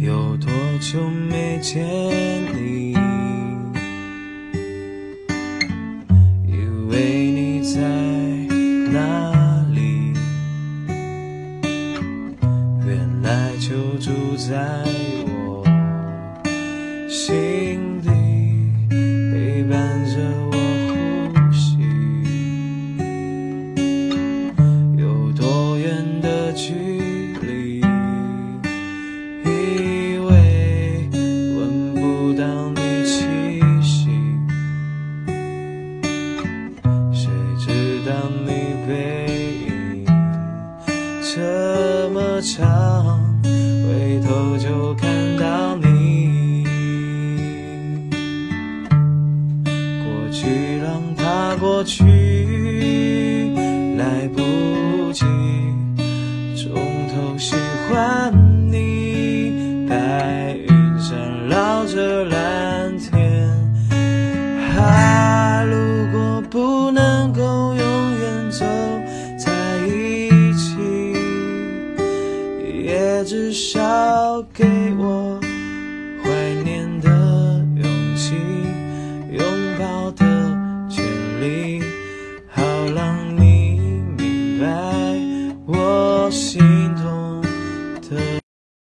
有多久没见你？以为你在哪里？原来就住在我心底，陪伴着我呼吸。有多远的距离知道你背影这么长，回头就看到你。过去让它过去，来不及从头喜欢你。白云缠绕着蓝也至少给我。